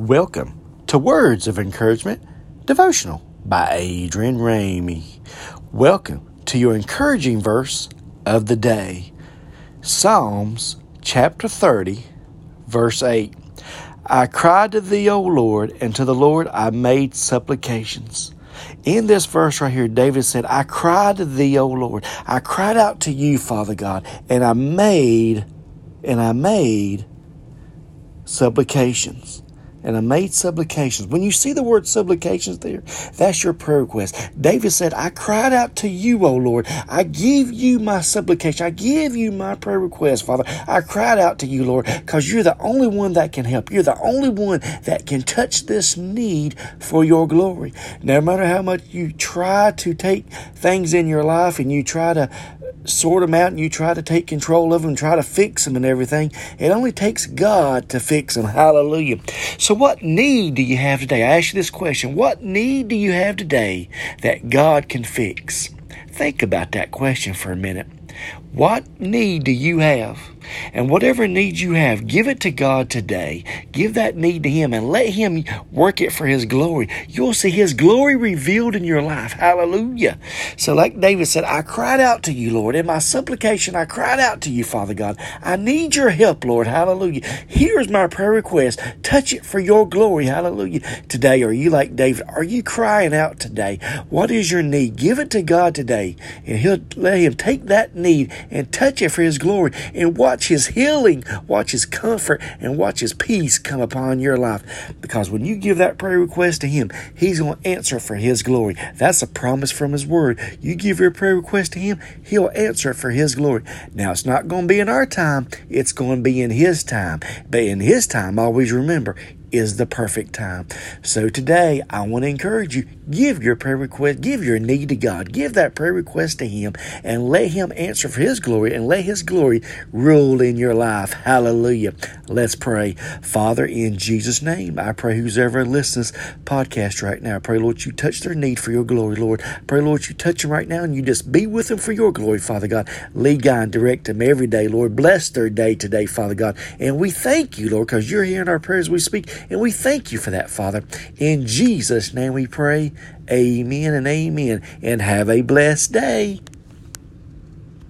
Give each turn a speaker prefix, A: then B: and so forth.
A: Welcome to Words of Encouragement Devotional by Adrian Ramey. Welcome to your encouraging verse of the day Psalms chapter 30, verse 8. I cried to thee, O Lord, and to the Lord I made supplications. In this verse right here, David said, I cried to thee, O Lord. I cried out to you, Father God, and I made, and I made supplications and I made supplications. When you see the word supplications there, that's your prayer request. David said, I cried out to you, O Lord. I give you my supplication. I give you my prayer request, Father. I cried out to you, Lord, because you're the only one that can help. You're the only one that can touch this need for your glory. No matter how much you try to take things in your life and you try to sort them out and you try to take control of them, try to fix them and everything, it only takes God to fix them. Hallelujah. So, what need do you have today? I ask you this question What need do you have today that God can fix? Think about that question for a minute. What need do you have? And whatever need you have, give it to God today. Give that need to Him and let Him work it for His glory. You'll see His glory revealed in your life. Hallelujah. So, like David said, I cried out to you, Lord. In my supplication, I cried out to you, Father God. I need your help, Lord. Hallelujah. Here's my prayer request. Touch it for your glory. Hallelujah. Today, are you like David? Are you crying out today? What is your need? Give it to God today, and He'll let Him take that need and touch it for His glory and watch His healing, watch His comfort, and watch His peace come upon your life. Because when you give that prayer request to Him, He's going to answer for His glory. That's a promise from His Word. You give your prayer request to Him, He'll answer for His glory. Now, it's not going to be in our time, it's going to be in His time. But in His time, always remember, is the perfect time. So today, I want to encourage you give your prayer request, give your need to God, give that prayer request to Him, and let Him answer for His glory and let His glory rule in your life. Hallelujah. Let's pray. Father, in Jesus' name, I pray who's ever listens podcast right now, I pray, Lord, you touch their need for your glory, Lord. I pray, Lord, you touch them right now and you just be with them for your glory, Father God. Lead, guide, and direct them every day, Lord. Bless their day today, Father God. And we thank you, Lord, because you're hearing our prayers we speak and we thank you for that, Father. In Jesus' name we pray. Amen and amen. And have a blessed day.